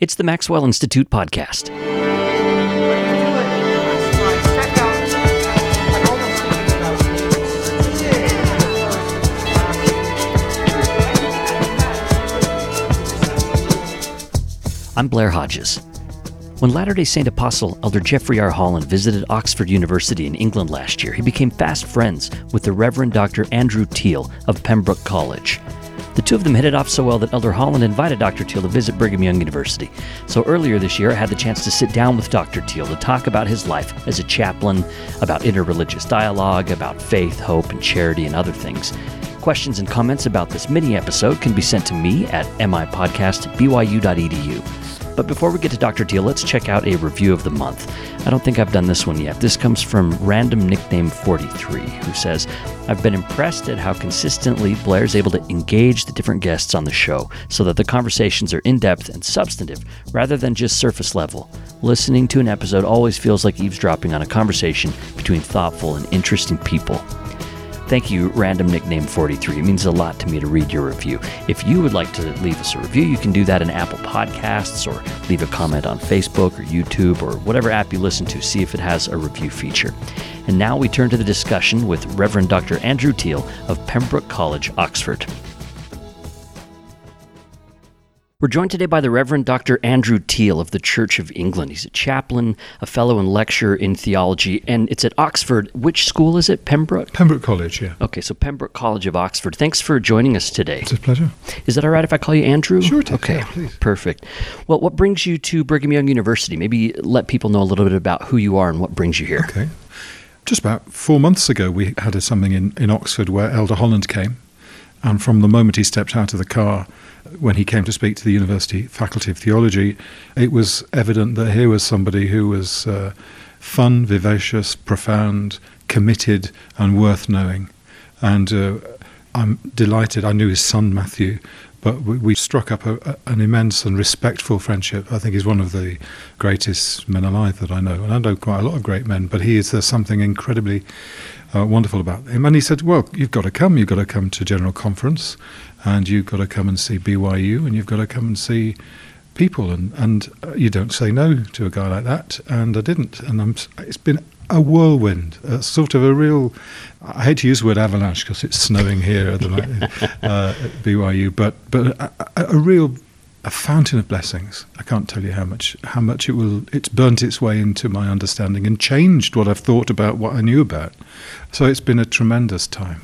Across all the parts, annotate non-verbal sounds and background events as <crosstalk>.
It's the Maxwell Institute podcast. I'm Blair Hodges. When Latter day Saint apostle Elder Jeffrey R. Holland visited Oxford University in England last year, he became fast friends with the Reverend Dr. Andrew Teal of Pembroke College. The two of them hit it off so well that Elder Holland invited Dr. Teal to visit Brigham Young University. So earlier this year, I had the chance to sit down with Dr. Teal to talk about his life as a chaplain, about interreligious dialogue, about faith, hope, and charity, and other things. Questions and comments about this mini episode can be sent to me at mipodcast@byu.edu. But before we get to Dr. Teal, let's check out a review of the month. I don't think I've done this one yet. This comes from random nickname 43, who says, I've been impressed at how consistently Blair's able to engage the different guests on the show so that the conversations are in depth and substantive rather than just surface level. Listening to an episode always feels like eavesdropping on a conversation between thoughtful and interesting people. Thank you, random nickname 43. It means a lot to me to read your review. If you would like to leave us a review, you can do that in Apple Podcasts or leave a comment on Facebook or YouTube or whatever app you listen to. See if it has a review feature. And now we turn to the discussion with Reverend Dr. Andrew Teal of Pembroke College, Oxford. We're joined today by the Reverend Dr. Andrew Teal of the Church of England. He's a chaplain, a fellow and lecturer in theology, and it's at Oxford. Which school is it? Pembroke? Pembroke College, yeah. Okay, so Pembroke College of Oxford. Thanks for joining us today. It's a pleasure. Is that all right if I call you Andrew? Sure, it is. Okay, Yeah, please. perfect. Well, what brings you to Brigham Young University? Maybe let people know a little bit about who you are and what brings you here. Okay. Just about four months ago, we had a, something in, in Oxford where Elder Holland came. And from the moment he stepped out of the car, when he came to speak to the University Faculty of Theology, it was evident that here was somebody who was uh, fun, vivacious, profound, committed, and worth knowing. And uh, I'm delighted. I knew his son, Matthew, but we, we struck up a, a, an immense and respectful friendship. I think he's one of the greatest men alive that I know. And I know quite a lot of great men, but he is, there's something incredibly uh, wonderful about him. And he said, Well, you've got to come. You've got to come to General Conference, and you've got to come and see BYU, and you've got to come and see people. And, and uh, you don't say no to a guy like that. And I didn't. And I'm, it's been a whirlwind, a sort of a real. I hate to use the word avalanche because it's snowing here at, the, <laughs> uh, at BYU, but but a, a real a fountain of blessings. I can't tell you how much how much it will. It's burnt its way into my understanding and changed what I've thought about what I knew about. So it's been a tremendous time.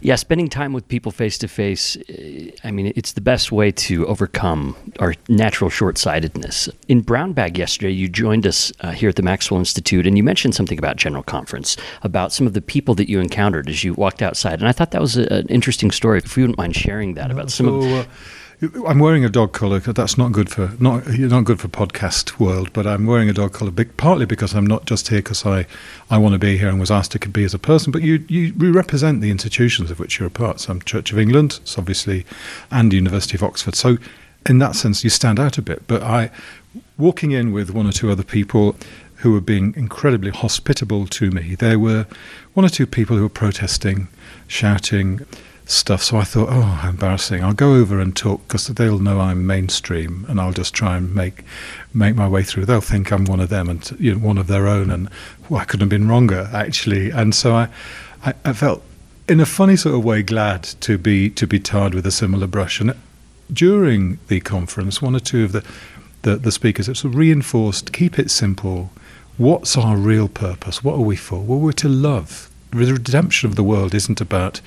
Yeah, spending time with people face to face, eh, I mean, it's the best way to overcome our natural short sightedness. In Brown Bag yesterday, you joined us uh, here at the Maxwell Institute, and you mentioned something about General Conference, about some of the people that you encountered as you walked outside. And I thought that was a, an interesting story. If you wouldn't mind sharing that about some of uh, I'm wearing a dog collar. That's not good for not not good for podcast world. But I'm wearing a dog collar partly because I'm not just here because I, I want to be here and was asked to be as a person. But you you represent the institutions of which you're a part. So I'm Church of England, obviously, and University of Oxford. So in that sense, you stand out a bit. But I, walking in with one or two other people who were being incredibly hospitable to me. There were one or two people who were protesting, shouting stuff. So I thought, oh, embarrassing. I'll go over and talk because they'll know I'm mainstream, and I'll just try and make make my way through. They'll think I'm one of them and you know, one of their own, and well, I couldn't have been wronger actually. And so I, I, I felt in a funny sort of way glad to be to be tarred with a similar brush. And during the conference, one or two of the the, the speakers sort reinforced keep it simple. What's our real purpose? What are we for? Well, we're to love. The redemption of the world isn't about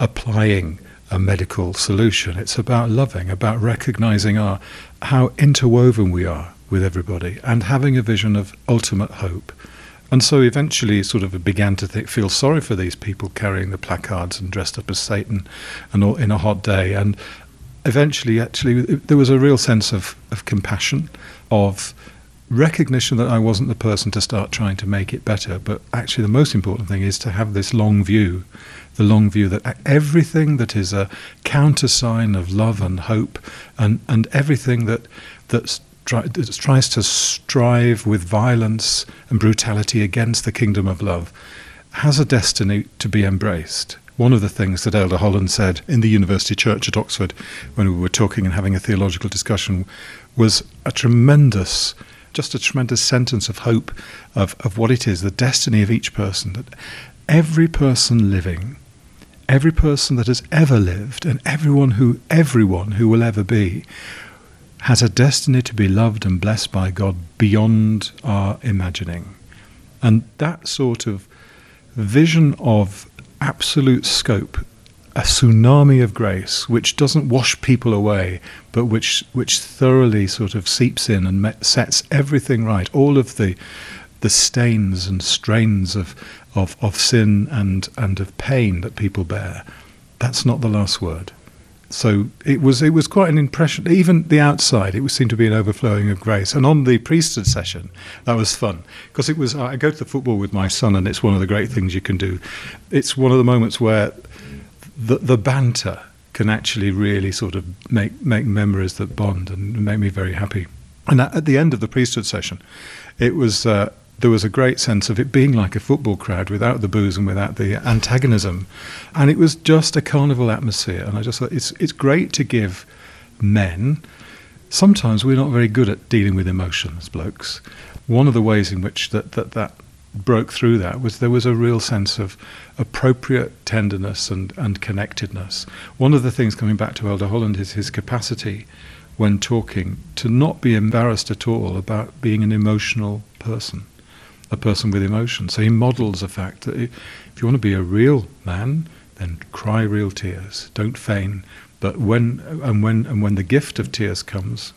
applying a medical solution. It's about loving, about recognizing our how interwoven we are with everybody, and having a vision of ultimate hope. And so eventually, sort of began to feel sorry for these people carrying the placards and dressed up as Satan, and all, in a hot day. And eventually, actually, there was a real sense of, of compassion, of recognition that I wasn't the person to start trying to make it better. But actually, the most important thing is to have this long view, the long view that everything that is a countersign of love and hope, and, and everything that that tries to strive with violence and brutality against the kingdom of love, has a destiny to be embraced. One of the things that Elder Holland said in the University Church at Oxford when we were talking and having a theological discussion was a tremendous, just a tremendous sentence of hope of, of what it is, the destiny of each person. That every person living, every person that has ever lived, and everyone who everyone who will ever be, has a destiny to be loved and blessed by God beyond our imagining. And that sort of vision of absolute scope a tsunami of grace which doesn't wash people away, but which which thoroughly sort of seeps in and met, sets everything right. All of the the stains and strains of, of, of sin and, and of pain that people bear. That's not the last word. So it was it was quite an impression. Even the outside, it seemed to be an overflowing of grace. And on the priesthood session, that was fun because it was. I go to the football with my son, and it's one of the great things you can do. It's one of the moments where the, the banter can actually really sort of make, make memories that bond and make me very happy. And at, the end of the priesthood session, it was uh, there was a great sense of it being like a football crowd without the booze and without the antagonism, and it was just a carnival atmosphere. And I just thought it's it's great to give men. Sometimes we're not very good at dealing with emotions, blokes. One of the ways in which that that, that broke through that was there was a real sense of appropriate tenderness and, and connectedness. One of the things coming back to Elder Holland is his capacity when talking to not be embarrassed at all about being an emotional person, a person with emotion. So he models the fact that if you want to be a real man, then cry real tears, don't feign. But when and when and when the gift of tears comes,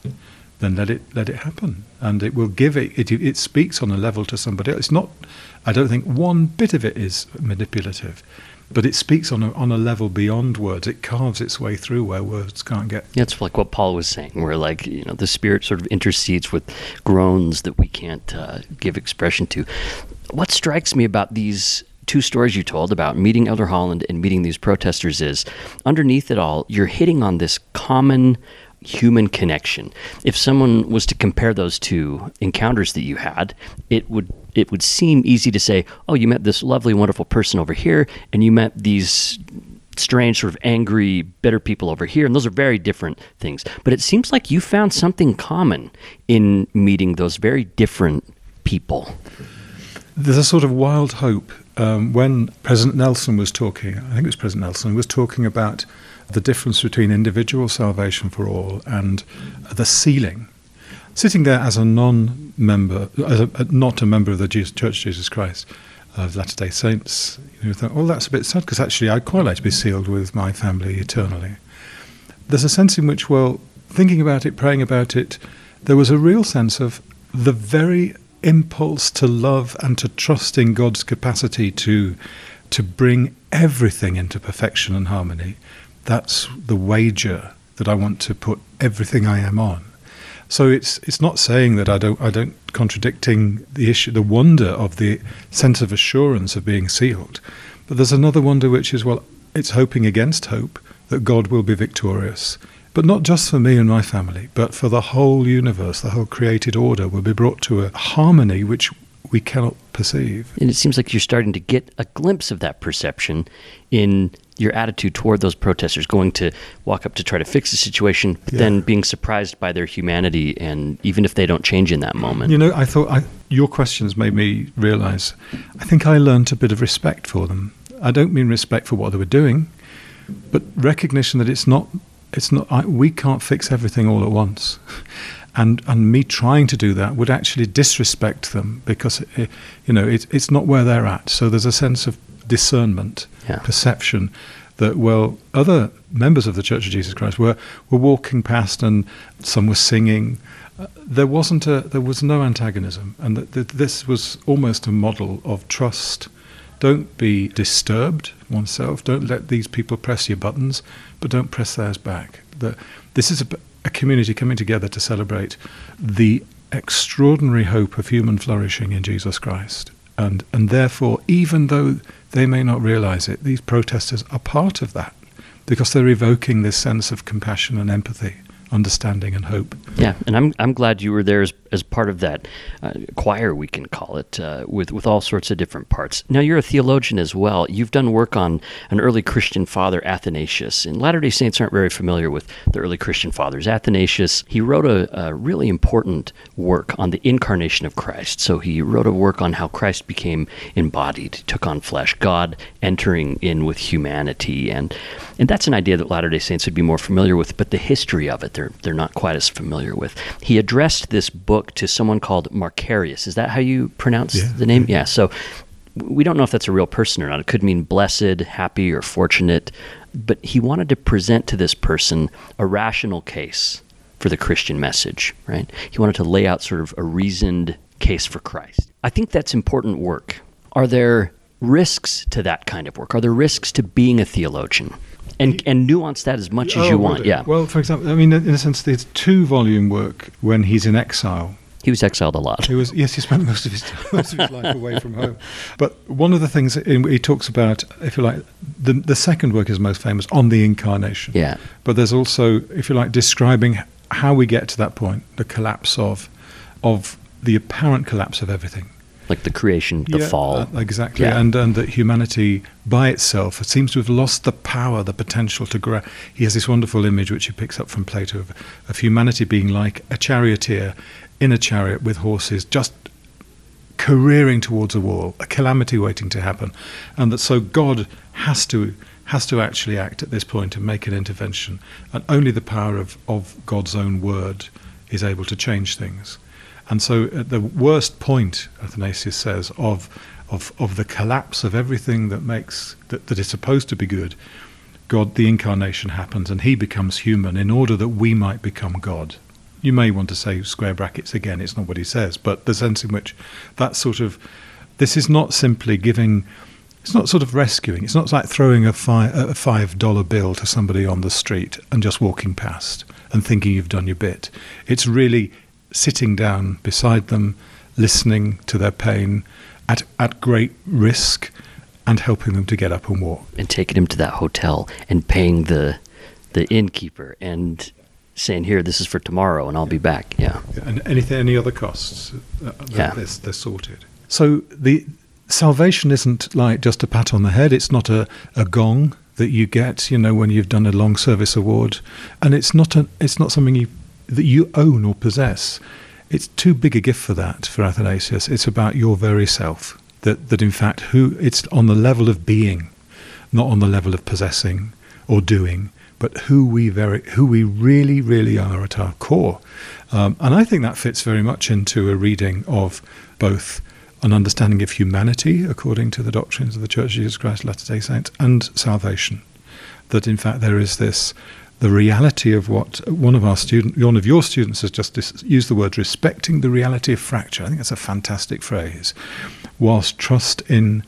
then let it let it happen, and it will give it. It, it speaks on a level to somebody else. It's not. I don't think one bit of it is manipulative, but it speaks on a, on a level beyond words. It carves its way through where words can't get. It's like what Paul was saying, where like you know the Spirit sort of intercedes with groans that we can't uh, give expression to. What strikes me about these two stories you told about meeting Elder Holland and meeting these protesters is underneath it all, you're hitting on this common human connection. If someone was to compare those two encounters that you had, it would it would seem easy to say, "Oh, you met this lovely, wonderful person over here, and you met these strange, sort of angry, bitter people over here, and those are very different things." But it seems like you found something common in meeting those very different people. There's a sort of wild hope um, when President Nelson was talking. I think it was President Nelson was talking about the difference between individual salvation for all and the sealing. Sitting there as a non member, not a member of the Church of Jesus Christ, of Latter day Saints, you know, think, oh, that's a bit sad because actually I'd quite like to be sealed with my family eternally. There's a sense in which, well, thinking about it, praying about it, there was a real sense of the very impulse to love and to trust in God's capacity to to bring everything into perfection and harmony that's the wager that I want to put everything I am on. So it's it's not saying that I don't I don't contradicting the issue the wonder of the sense of assurance of being sealed, but there's another wonder which is well it's hoping against hope that God will be victorious, but not just for me and my family, but for the whole universe, the whole created order will be brought to a harmony which we cannot perceive. And it seems like you're starting to get a glimpse of that perception in your attitude toward those protesters, going to walk up to try to fix the situation, yeah. then being surprised by their humanity, and even if they don't change in that moment. You know, I thought I, your questions made me realize I think I learned a bit of respect for them. I don't mean respect for what they were doing, but recognition that it's not, it's not, I, we can't fix everything all at once. <laughs> And, and me trying to do that would actually disrespect them because it, you know it, it's not where they're at. So there's a sense of discernment, yeah. perception that well other members of the Church of Jesus Christ were were walking past and some were singing. Uh, there wasn't a there was no antagonism, and that, that this was almost a model of trust. Don't be disturbed oneself. Don't let these people press your buttons, but don't press theirs back. The, this is a, a community coming together to celebrate the extraordinary hope of human flourishing in Jesus Christ. And, and therefore, even though they may not realize it, these protesters are part of that because they're evoking this sense of compassion and empathy understanding and hope. Yeah, and I'm I'm glad you were there as, as part of that uh, choir, we can call it, uh, with with all sorts of different parts. Now you're a theologian as well. You've done work on an early Christian father, Athanasius. And Latter Day Saints aren't very familiar with the early Christian fathers. Athanasius he wrote a, a really important work on the incarnation of Christ. So he wrote a work on how Christ became embodied, took on flesh, God entering in with humanity, and and that's an idea that Latter Day Saints would be more familiar with. But the history of it, they're they're not quite as familiar with. He addressed this book to someone called Macarius. Is that how you pronounce yeah. the name? Mm-hmm. Yeah. So we don't know if that's a real person or not. It could mean blessed, happy, or fortunate. But he wanted to present to this person a rational case for the Christian message, right? He wanted to lay out sort of a reasoned case for Christ. I think that's important work. Are there risks to that kind of work? Are there risks to being a theologian? and and nuance that as much as oh, you want. Yeah. Well, for example, I mean, in a sense, there's two volume work when he's in exile. He was exiled a lot. He was yes. He spent most of his <laughs> most of his life away from home. But one of the things in, he talks about, if you like, the the second work is most famous on the incarnation. Yeah. But there's also, if you like, describing how we get to that point, the collapse of of the apparent collapse of everything like the creation, the yeah, fall. Uh, exactly, yeah. and and that humanity by itself seems to have lost the power, the potential to grow. He has this wonderful image which he picks up from Plato of, of humanity being like a charioteer in a chariot with horses, just careering towards a wall, a calamity waiting to happen, and that so God has to has to actually act at this point and make an intervention, and only the power of, of God's own word is able to change things. And so, at the worst point, Athanasius says, of, of, of the collapse of everything that makes that, that is supposed to be good, God, the incarnation happens, and He becomes human in order that we might become God. You may want to say square brackets again. It's not what he says, but the sense in which that sort of this is not simply giving. It's not sort of rescuing. It's not like throwing a, fi- a five dollar bill to somebody on the street and just walking past and thinking you've done your bit. It's really sitting down beside them, listening to their pain at, at great risk and helping them to get up and walk. And taking them to that hotel and paying the the innkeeper and saying, "Here, this is for tomorrow, and I'll be back." Yeah. yeah and anything, any other costs, uh, yeah. they're, they're sorted. So the salvation isn't like just a pat on the head. It's not a, a gong that you get, you know, when you've done a long service award, and it's not a, it's not something you that you own or possess. It's too big a gift for that for Athanasius. It's about your very self. That that in fact who it's on the level of being, not on the level of possessing or doing, but who we very who we really really are at our core. Um, and I think that fits very much into a reading of both an understanding of humanity according to the doctrines of the Church of Jesus Christ Latter Day Saints and salvation. That in fact there is this the reality of what one of our student, one of your students has just dis- used the word respecting the reality of fracture. I think that's a fantastic phrase. Whilst trust in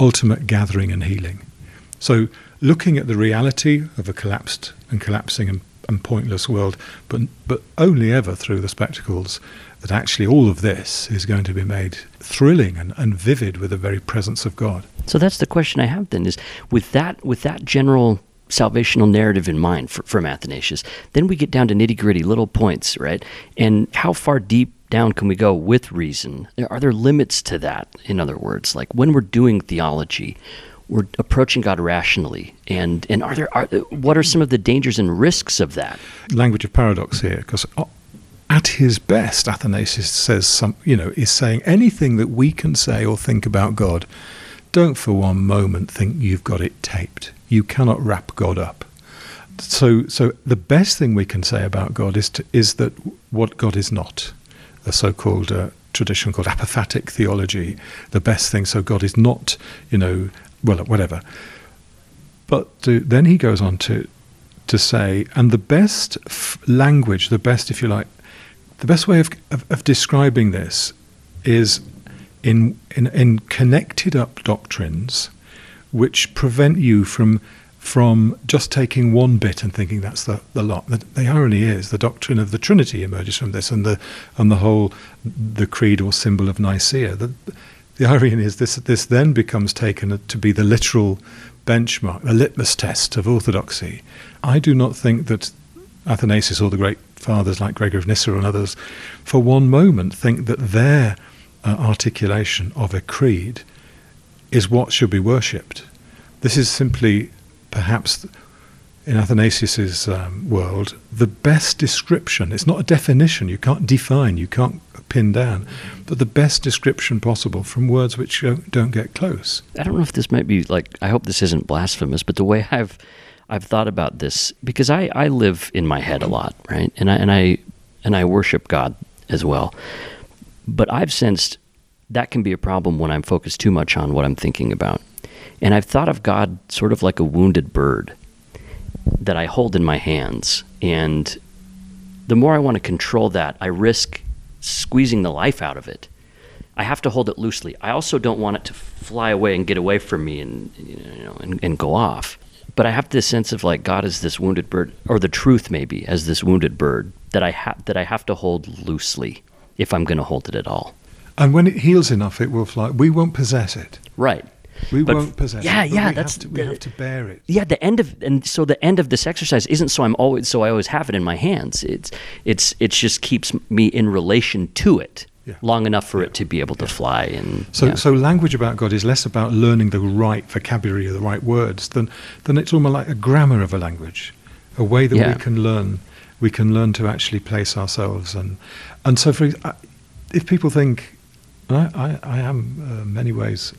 ultimate gathering and healing. So looking at the reality of a collapsed and collapsing and, and pointless world, but but only ever through the spectacles that actually all of this is going to be made thrilling and, and vivid with the very presence of God. So that's the question I have then is with that with that general salvational narrative in mind for, from Athanasius. Then we get down to nitty gritty little points, right? And how far deep down can we go with reason? Are there limits to that? In other words, like when we're doing theology, we're approaching God rationally, and and are there are what are some of the dangers and risks of that? Language of paradox here, because at his best, Athanasius says some, you know, is saying anything that we can say or think about God. Don't for one moment think you've got it taped you cannot wrap God up. So, so the best thing we can say about God is to, is that what God is not, the so-called uh, tradition called apophatic theology. The best thing, so God is not, you know, well, whatever. But to, then he goes on to to say, and the best f- language, the best, if you like, the best way of, of, of describing this is in, in in connected up doctrines which prevent you from from just taking one bit and thinking that's the, the lot. The, the, irony is the doctrine of the Trinity emerges from this, and the and the whole the creed or symbol of Nicaea. The, the irony is this this then becomes taken to be the literal benchmark, the litmus test of orthodoxy. I do not think that Athanasius or the great fathers like Gregory of Nyssa and others, for one moment think that their uh, articulation of a creed is what should be worshipped. This is simply, perhaps, in Athanasius's um, world, the best description. It's not a definition. You can't define. You can't pin down, but the best description possible from words which don't, don't get close. I don't know if this might be like. I hope this isn't blasphemous, but the way I've I've thought about this because I, I live in my head a lot, right? And I and I and I worship God as well. But I've sensed that can be a problem when I'm focused too much on what I'm thinking about. And I've thought of God sort of like a wounded bird that I hold in my hands. And the more I want to control that, I risk squeezing the life out of it. I have to hold it loosely. I also don't want it to fly away and get away from me and you know and, and go off. But I have this sense of like God is this wounded bird, or the truth maybe as this wounded bird that I have that I have to hold loosely if I'm going to hold it at all. And when it heals enough, it will fly. We won't possess it. Right. We But won't possess yeah, it. yeah, that's have to, we the- have to bear it. Yeah, the end of and so the end of this exercise isn't so I'm always so I always have it in my hands. It's it's it just keeps me in relation to it Yeah. long enough for it to be able to fly and So, yeah. so language about God is less about learning the right vocabulary or the right words than, than it's almost like a grammar of a language, a way that Yeah. we can learn. We can learn to actually place ourselves and and so for if people think. and I, I, I am uh, in many ways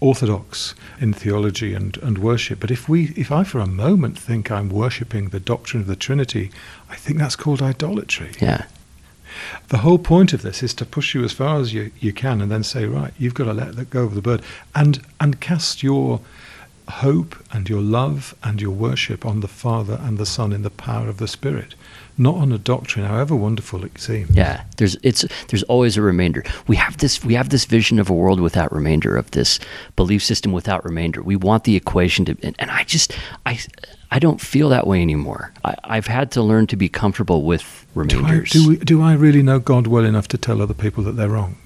orthodox in theology and, and worship, but if we if I for a moment think I'm worshipping the doctrine of the Trinity, I think that's called idolatry. yeah. The whole point of this is to push you as far as you, you can and then say, right, you've got to let go of the bird and, and cast your hope and your love and your worship on the Father and the Son in the power of the Spirit, not on a doctrine, however wonderful it seems. Yeah, there's it's there's always a remainder. We have this we have this vision of a world without remainder, of this belief system without remainder. We want the equation to, and, and I just I I don't feel that way anymore. I, I've had to learn to be comfortable with Do I, remainders. do, we, do I really know God well enough to tell other people that they're wrong?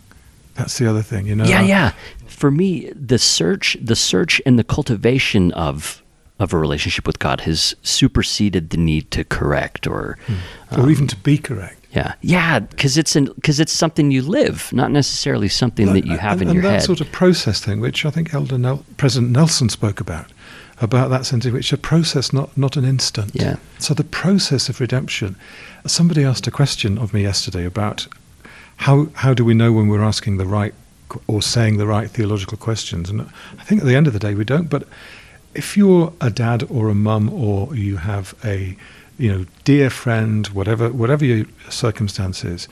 That's the other thing, you know. yeah, yeah. For me, the search, the search, and the cultivation of of a relationship with God has superseded the need to correct or. Hmm. Or even to be correct. Yeah, yeah, because it's because it's something you live, not necessarily something that you have and, in and your that head. sort of process thing, which I think Elder Nel- President Nelson spoke about, about that sense in which a process, not not an instant. Yeah. So the process of redemption. Somebody asked a question of me yesterday about how how do we know when we're asking the right or saying the right theological questions, and I think at the end of the day we don't. But if you're a dad or a mum or you have a you know dear friend, whatever whatever your circumstances,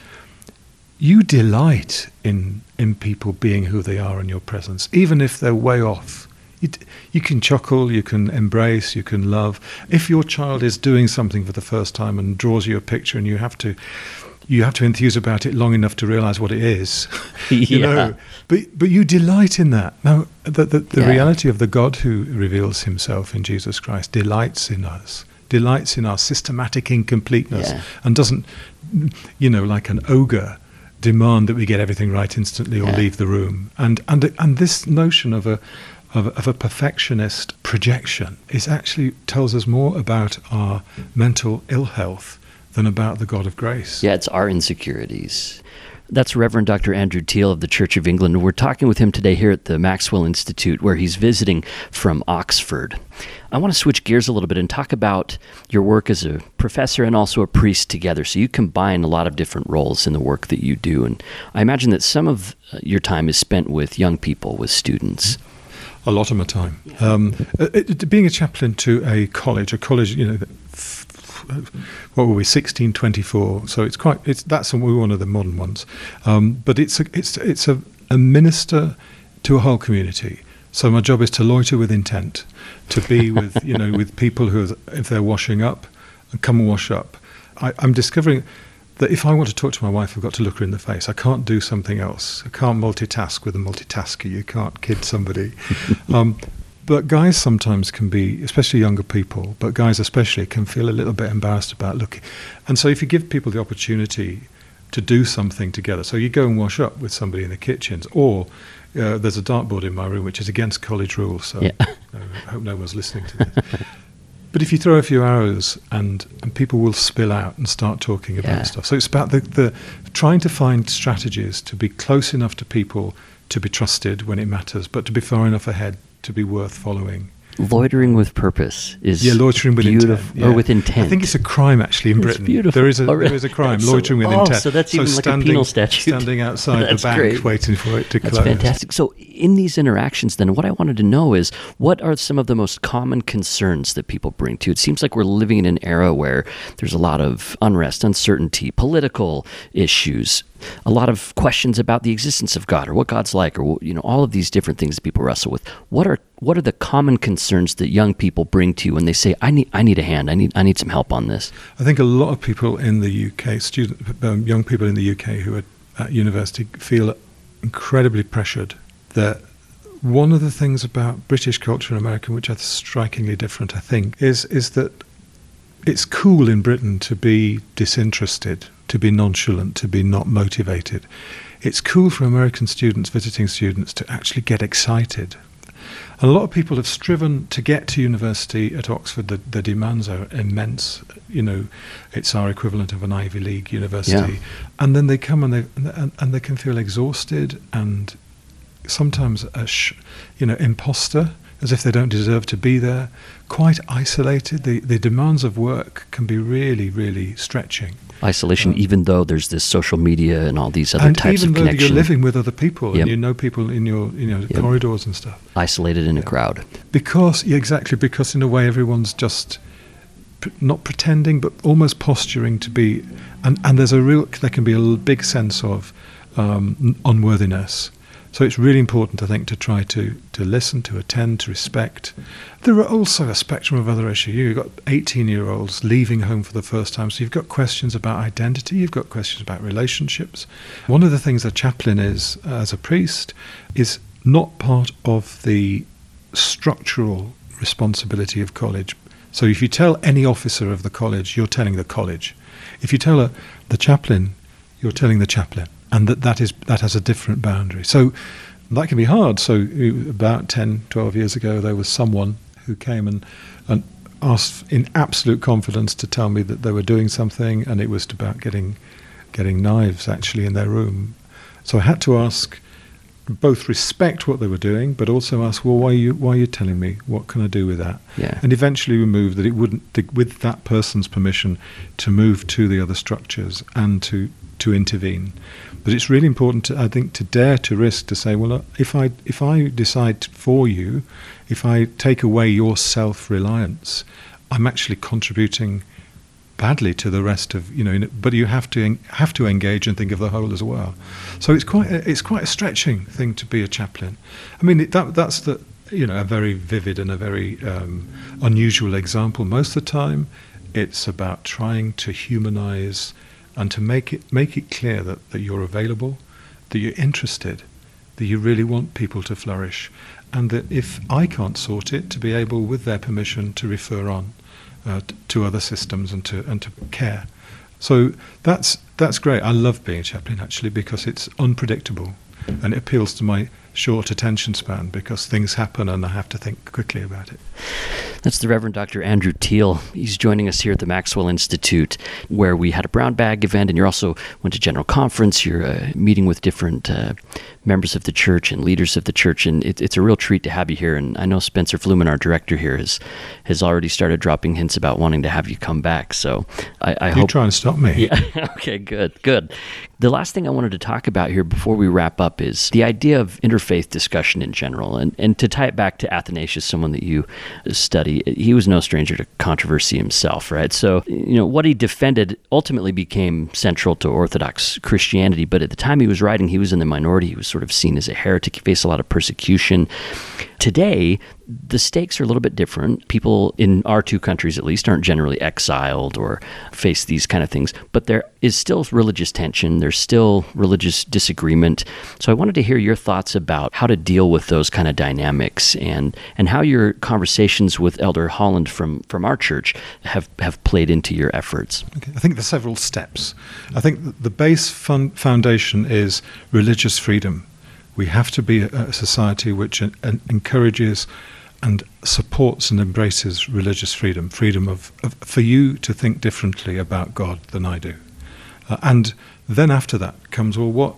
you delight in in people being who they are in your presence, even if they're way off. You, you can chuckle, you can embrace, you can love. If your child is doing something for the first time and draws you a picture, and you have to, you have to enthuse about it long enough to realise what it is. <laughs> you Yeah. know, but but you delight in that. Now, the the, the Yeah. reality of the God who reveals Himself in Jesus Christ delights in us, delights in our systematic incompleteness, Yeah. and doesn't, you know, like an ogre, demand that we get everything right instantly or leave the room. And and and this notion of a of, of a perfectionist projection is actually tells us more about our mental ill health than about the God of grace. Yeah, it's our insecurities. That's Reverend Dr. Andrew Teal of the Church of England. We're talking with him today here at the Maxwell Institute, where he's visiting from Oxford. I want to switch gears a little bit and talk about your work as a professor and also a priest together. So you combine a lot of different roles in the work that you do. And I imagine that some of uh, your time is spent with young people, with students. a lot of my time. Um, it, being a chaplain to a college, a college, you know, that f- f- what were we, sixteen twenty four? So it's quite. It's that's one of the modern ones, um, but it's a, it's it's a, a minister to a whole community. So my job is to loiter with intent, to be <laughs> with you know with people who, are- if they're washing up, come and wash up. I, I'm discovering that if I want to talk to my wife, I've got to look her in the face. I can't do something else. I can't multitask with a multitasker. You can't kid somebody. <laughs> um, but guys sometimes can be, especially younger people, but guys especially can feel a little bit embarrassed about looking. And so if you give people the opportunity to do something together, so you go and wash up with somebody in the kitchens, or uh, there's a dartboard in my room which is against college rules, so Yeah. <laughs> I hope no one's listening to this. But if you throw a few arrows, and and people will spill out and start talking about Yeah. stuff. So it's about the, the trying to find strategies to be close enough to people to be trusted when it matters, but to be far enough ahead to be worth following. Loitering with purpose is Yeah, loitering with beautiful, intent. yeah. or with intent. I think it's a crime actually in It's Britain. beautiful. There is a Oh, there is a crime, <laughs> So- loitering with oh, intent. so that's even like a penal statute. Standing outside the bank great. waiting for it to That's close. fantastic. So, in these interactions, then, what I wanted to know is what are some of the most common concerns that people bring to? It seems like we're living in an era where there's a lot of unrest, uncertainty, political issues, a lot of questions about the existence of God or what God's like, or you know, all of these different things that people wrestle with. What are what are the common concerns that young people bring to you when they say, "I need I need a hand. I need I need some help on this." I think a lot of people in the UK, student, um, young people in the UK who are at university, feel incredibly pressured. That one of the things about British culture and American, which are strikingly different, I think, is is that it's cool in Britain to be disinterested, to be nonchalant, to be not motivated. It's cool for American students, visiting students, to actually get excited. And a lot of people have striven to get to university at Oxford. The, the demands are immense. You know, it's our equivalent of an Ivy League university. Yeah. And then they come and they and, and they can feel exhausted and sometimes a sh- you know imposter, as if they don't deserve to be there. Quite isolated. The the demands of work can be really really stretching. Isolation, Um, even though there's this social media and all these other and types even of though you're living with other people Yep. and you know people in your you know Yep. corridors and stuff. isolated in a crowd. Because yeah, exactly because in a way everyone's just not pretending but almost posturing to be, and and there's a real there can be a big sense of um, unworthiness. So it's really important, I think, to try to to listen, to attend, to respect. There are also a spectrum of other issues. You've got 18-year-olds leaving home for the first time, so you've got questions about identity, you've got questions about relationships. One of the things a chaplain is uh, as a priest is not part of the structural responsibility of college. So if you tell any officer of the college, you're telling the college. If you tell a, the chaplain, you're telling the chaplain, and that, that is that has a different boundary. So that can be hard. So uh, about 10, 12 years ago, there was someone who came and, and asked in absolute confidence to tell me that they were doing something, and it was about getting getting knives actually in their room. So I had to ask both respect what they were doing, but also ask, well, why are you why are you telling me? What can I do with that? Yeah. And eventually we moved that it wouldn't, with that person's permission, to move to the other structures and to to intervene. But it's really important, to, I think, to dare to risk to say, well, if I if I decide for you, if I take away your self reliance, I'm actually contributing badly to the rest of you know. But you have to have to engage and think of the whole as well. So it's quite a, it's quite a stretching thing to be a chaplain. I mean that that's the you know a very vivid and a very um, unusual example. Most of the time, it's about trying to humanize and to make it make it clear that, that you're available, that you're interested, that you really want people to flourish, and that if I can't sort it, to be able, with their permission, to refer on uh, t- to other systems and to and to care. So that's that's great. I love being a chaplain actually because it's unpredictable, and it appeals to my short attention span because things happen and I have to think quickly about it. That's the Reverend Dr. Andrew Teal. He's joining us here at the Maxwell Institute, where we had a brown bag event, and you also went to general conference. You're uh, meeting with different uh, members of the church and leaders of the church, and it, it's a real treat to have you here. And I know Spencer Fluhman, our director here, has has already started dropping hints about wanting to have you come back. So I, I You hope try and stop me. yeah. <laughs> okay, good, good. The last thing I wanted to talk about here before we wrap up is the idea of interfaith discussion in general. And, and to tie it back to Athanasius, someone that you study, he was no stranger to controversy himself, right? So, you know, what he defended ultimately became central to Orthodox Christianity. But at the time he was writing, he was in the minority. He was sort of seen as a heretic. He faced a lot of persecution. Today, the stakes are a little bit different. People in our two countries, at least, aren't generally exiled or face these kind of things, but there is still religious tension. There's still religious disagreement. So I wanted to hear your thoughts about how to deal with those kind of dynamics and, and how your conversations with Elder Holland from, from our church have, have played into your efforts. Okay. I think there's several steps. I think the base fun- foundation is religious freedom. We have to be a, society which uh, en- encourages and supports and embraces religious freedom, freedom of, of for you to think differently about God than I do. Uh, and then after that comes, well, what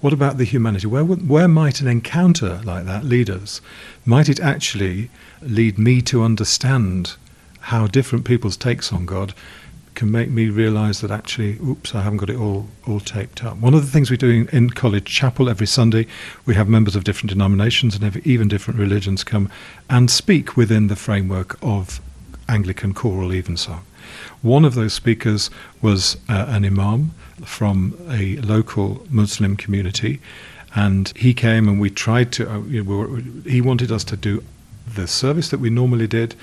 what about the humanity? Where where might an encounter like that lead us? Might it actually lead me to understand how different people's takes on God can make me realize that actually, oops, I haven't got it all, all taped up. One of the things we do in, in College Chapel every Sunday, we have members of different denominations and even different religions come and speak within the framework of Anglican choral evensong. One of those speakers was uh, an imam from a local Muslim community, and he came and we tried to. Uh, you know, we were, he wanted us to do the service that we normally did,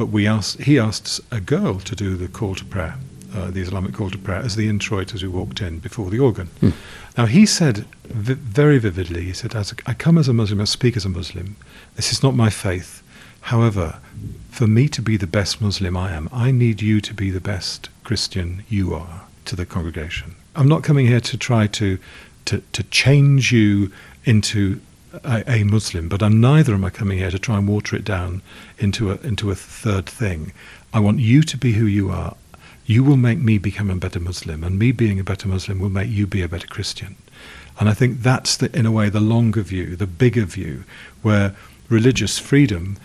but we asked, he asked a girl to do the call to prayer, uh, the Islamic call to prayer, as the introit as we walked in before the organ. Hmm. Now, he said vi- very vividly, he said, as a, I come as a Muslim, I speak as a Muslim. This is not my faith. However, for me to be the best Muslim I am, I need you to be the best Christian you are to the congregation. I'm not coming here to try to, to, to change you into a, Muslim, but I'm neither am I coming here to try and water it down into a into a third thing. I want you to be who you are. You will make me become a better Muslim, and me being a better Muslim will make you be a better Christian. And I think that's the, in a way the longer view, the bigger view, where religious freedom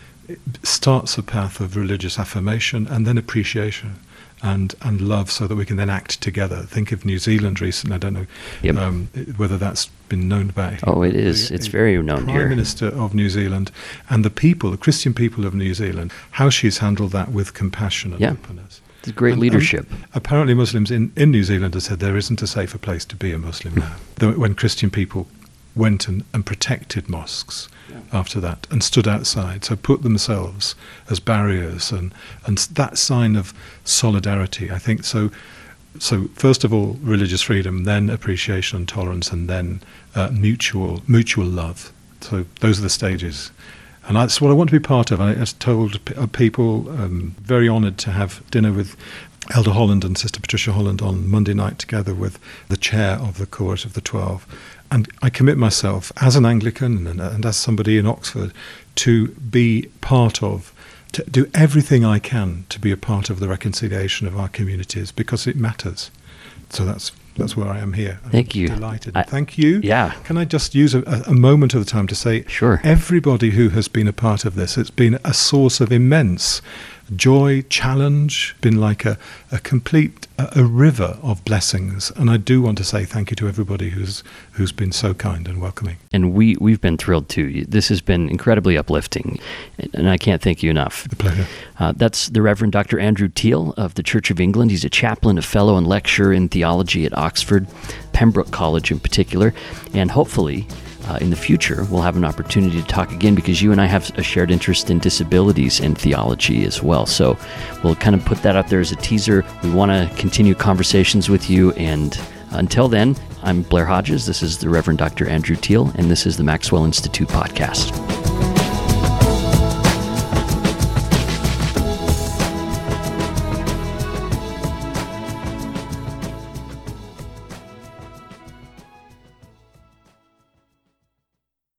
starts a path of religious affirmation and then appreciation and and love so that we can then act together. Think of New Zealand recently. I don't know yep. um, whether that's been known about. Oh, it is. The, it's very known The Prime here. Minister of New Zealand and the people, the Christian people of New Zealand, how she's handled that with compassion and yeah. openness. It's great and, leadership. And apparently, Muslims in, in New Zealand have said there isn't a safer place to be a Muslim now. <laughs> when Christian people went and, and protected mosques yeah. after that and stood outside. So put themselves as barriers and, and that sign of solidarity. I think so. So first of all, religious freedom, then appreciation and tolerance, and then uh, mutual mutual love. So those are the stages. And that's what I want to be part of. I, I told uh, people, um, very honoured to have dinner with Elder Holland and Sister Patricia Holland on Monday night together with the chair of the Court of the Twelve. And I commit myself as an Anglican and, and as somebody in Oxford to be part of, to do everything I can to be a part of the reconciliation of our communities because it matters. So that's that's where I am here. I'm Thank you. Delighted. I, Thank you. Yeah. Can I just use a, a, moment of the time to say, sure. Everybody who has been a part of this, it's been a source of immense joy, challenge, been like a, a complete a, a, river of blessings. And I do want to say thank you to everybody who's who's been so kind and welcoming. And we we've been thrilled too. This has been incredibly uplifting, and I can't thank you enough. The pleasure. Uh, that's the Reverend Dr. Andrew Teal of the Church of England. He's a chaplain, a fellow, and lecturer in theology at Oxford, Pembroke College in particular, and hopefully uh, in the future, we'll have an opportunity to talk again because you and I have a shared interest in disabilities and theology as well. So we'll kind of put that out there as a teaser. We want to continue conversations with you. And until then, I'm Blair Hodges. This is the Reverend Dr. Andrew Teal, and this is the Maxwell Institute podcast.